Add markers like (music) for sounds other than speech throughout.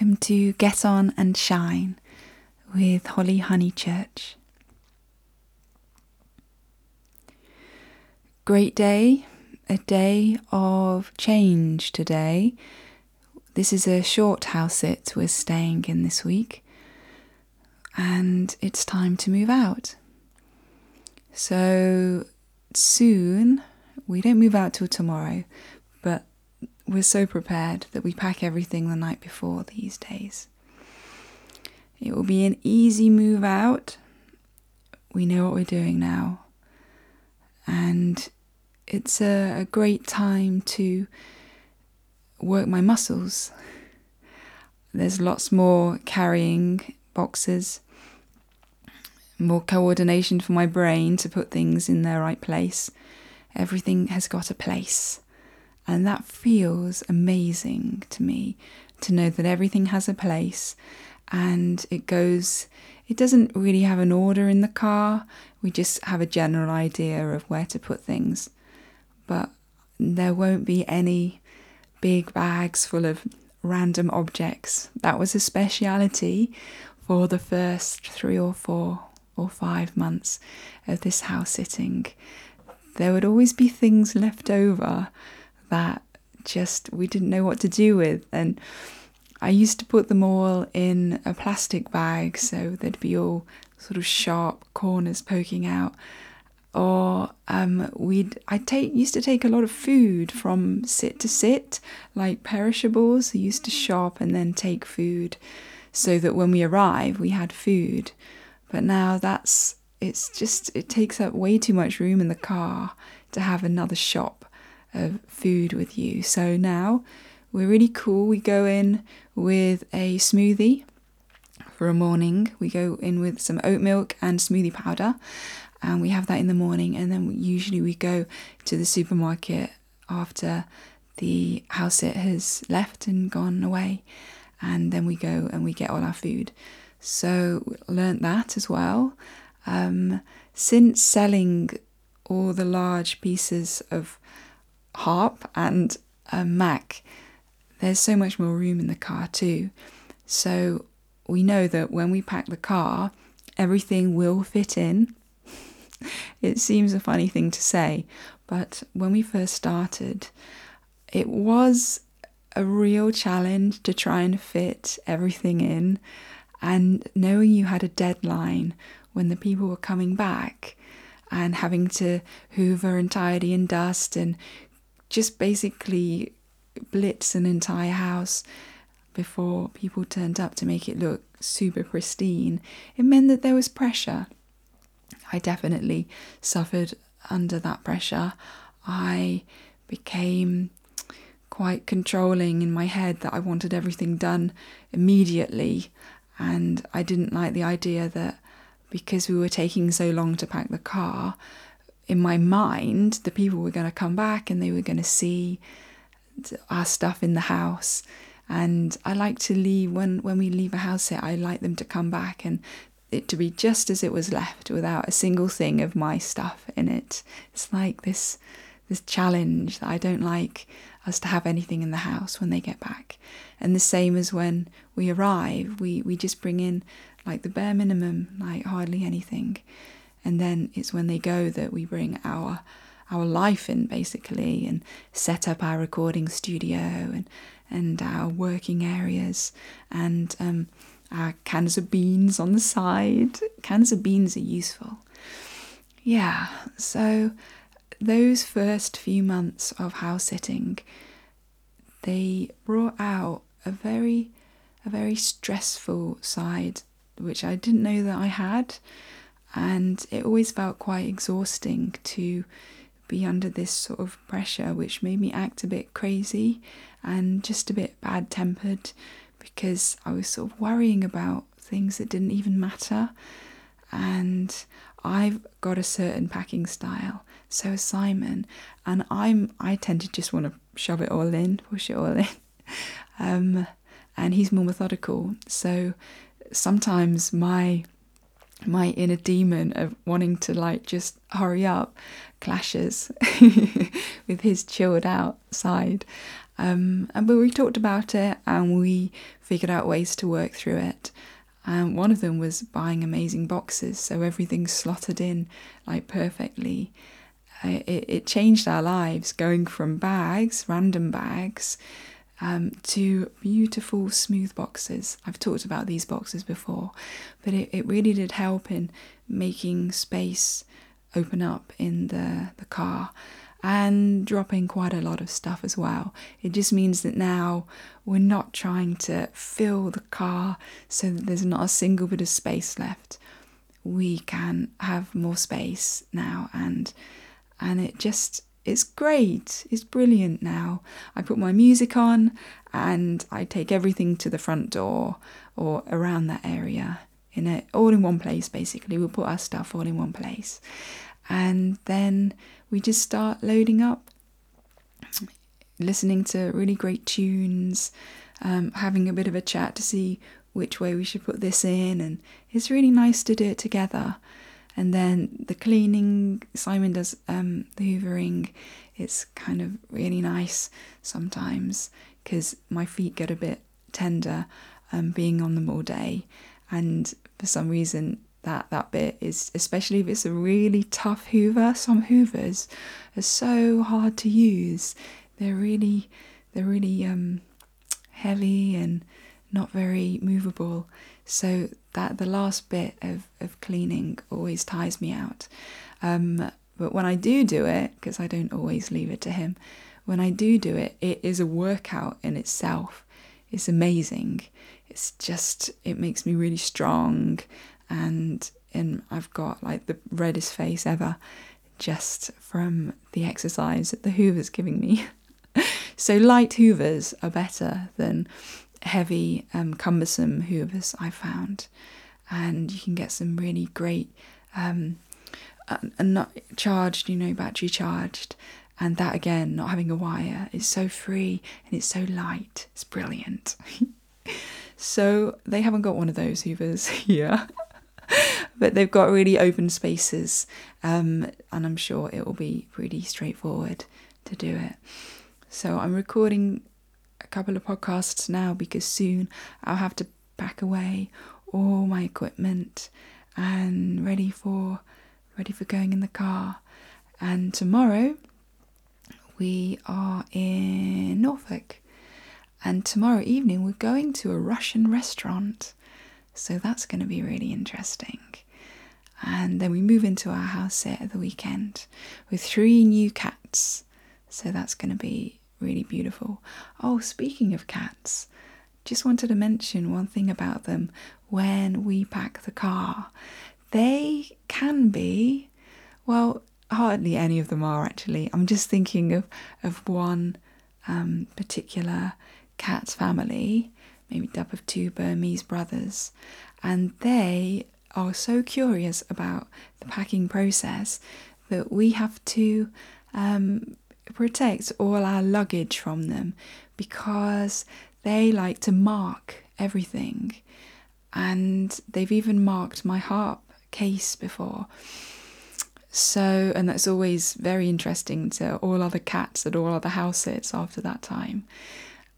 Welcome to Get On and Shine with Holly Honeychurch. Great day, a day of change today. This is a short house sit we're staying in this week, and it's time to move out. So soon, we don't move out till tomorrow, but we're so prepared that we pack everything the night before these days. It will be an easy move out. We know what we're doing now. And it's a, a great time to work my muscles. There's lots more carrying boxes, more coordination for my brain to put things in their right place. Everything has got a place. And that feels amazing to me to know that everything has a place and it goes, it doesn't really have an order in the car. We just have a general idea of where to put things. But there won't be any big bags full of random objects. That was a speciality for the first three or four or five months of this house sitting. There would always be things left over that just we didn't know what to do with. And I used to put them all in a plastic bag so they'd be all sort of sharp corners poking out. Or um, we'd I take used to take a lot of food from sit to sit, like perishables. I used to shop and then take food, so that when we arrive we had food. But now that's it's just it takes up way too much room in the car to have another shop of food with you. So now we're really cool. We go in with a smoothie for a morning. We go in with some oat milk and smoothie powder, and we have that in the morning. And then usually we go to the supermarket after the house sit has left and gone away, and then we go and we get all our food. So learnt that as well. Um, since selling all the large pieces of harp and a Mac, there's so much more room in the car too. So we know that when we pack the car, everything will fit in. (laughs) it seems a funny thing to say, but when we first started, it was a real challenge to try and fit everything in. And knowing you had a deadline when the people were coming back and having to hoover and tidy and dust and just basically blitz an entire house before people turned up to make it look super pristine, it meant that there was pressure. I definitely suffered under that pressure. I became quite controlling in my head that I wanted everything done immediately, and I didn't like the idea that because we were taking so long to pack the car, in my mind, the people were going to come back and they were going to see our stuff in the house. And I like to leave when when we leave a house here. I like them to come back and it to be just as it was left, without a single thing of my stuff in it. It's like this this challenge that I don't like us to have anything in the house when they get back. And the same as when we arrive, we, we just bring in like the bare minimum, like hardly anything and then it's when they go that we bring our our life in basically and set up our recording studio and and our working areas and um, our cans of beans on the side. Cans of beans are useful. Yeah, so those first few months of house sitting, they brought out a very a very stressful side which I didn't know that I had and it always felt quite exhausting to be under this sort of pressure, which made me act a bit crazy and just a bit bad tempered because I was sort of worrying about things that didn't even matter. And I've got a certain packing style, so has Simon, and I'm I tend to just want to shove it all in, push it all in. (laughs) Um, and he's more methodical, so sometimes my my inner demon of wanting to like just hurry up clashes (laughs) with his chilled out side Um, and but we talked about it and we figured out ways to work through it. Um, one of them was buying amazing boxes, so everything slotted in like perfectly. Uh, it, it changed our lives going from bags, random bags, um, to beautiful smooth boxes. I've talked about these boxes before, but it, it really did help in making space open up in the, the car and dropping quite a lot of stuff as well. It just means that now we're not trying to fill the car so that there's not a single bit of space left. We can have more space now and and it just it's great. It's brilliant now. I put my music on and I take everything to the front door or around that area in it all in one place basically. We'll put our stuff all in one place. And then we just start loading up, listening to really great tunes, um, having a bit of a chat to see which way we should put this in. And it's really nice to do it together. And then the cleaning, Simon does um, the hoovering. It's kind of really nice sometimes because my feet get a bit tender um, being on them all day. And for some reason, that that bit is especially if it's a really tough hoover some hoovers are so hard to use they're really they're really um, heavy and not very movable so that the last bit of, of cleaning always tires me out. Um, but when i do do it because i don't always leave it to him when i do do it it is a workout in itself. It's amazing. It's just it makes me really strong and and I've got like the reddest face ever just from the exercise that the Hoover's giving me. (laughs) so light Hoovers are better than heavy, um, cumbersome Hoovers I found, and you can get some really great, um, and not charged, you know, battery charged. And that again, not having a wire, is so free and it's so light. It's brilliant. (laughs) so they haven't got one of those Hoovers (laughs) here (laughs) but they've got really open spaces, um, and I'm sure it will be really straightforward to do it. So I'm recording a couple of podcasts now because soon I'll have to pack away all my equipment and ready for ready for going in the car. And tomorrow we are in Norfolk. And tomorrow evening we're going to a Russian restaurant. So that's going to be really interesting and then we move into our house set at the weekend with three new cats. So that's going to be really beautiful. Oh, speaking of cats, just wanted to mention one thing about them when we pack the car. They can be, well, hardly any of them are actually. I'm just thinking of, of one um, particular cat family, maybe dub of two Burmese brothers, and they are so curious about the packing process that we have to um, protect all our luggage from them because they like to mark everything. And they've even marked my harp case before. So, and that's always very interesting to all other cats at all other house sits after that time.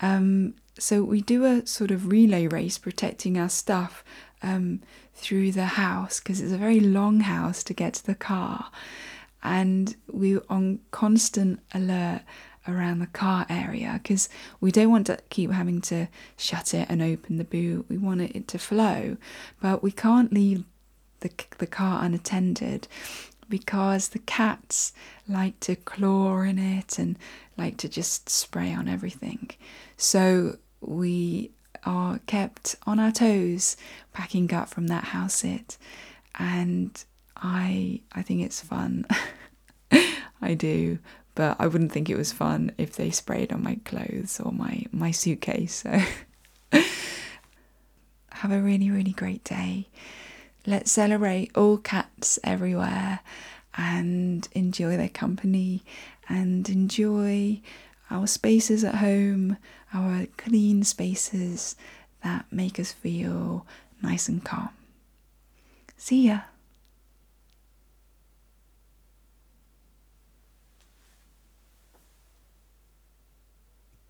Um, so, we do a sort of relay race protecting our stuff um, through the house because it's a very long house to get to the car. And we were on constant alert around the car area because we don't want to keep having to shut it and open the boot. We want it to flow, but we can't leave the, the car unattended because the cats like to claw in it and like to just spray on everything. So we are kept on our toes packing up from that house sit and I I think it's fun. (laughs) I do, but I wouldn't think it was fun if they sprayed on my clothes or my my suitcase. So (laughs) have a really really great day. Let's celebrate all cats everywhere and enjoy their company and enjoy our spaces at home, our clean spaces that make us feel nice and calm. See ya!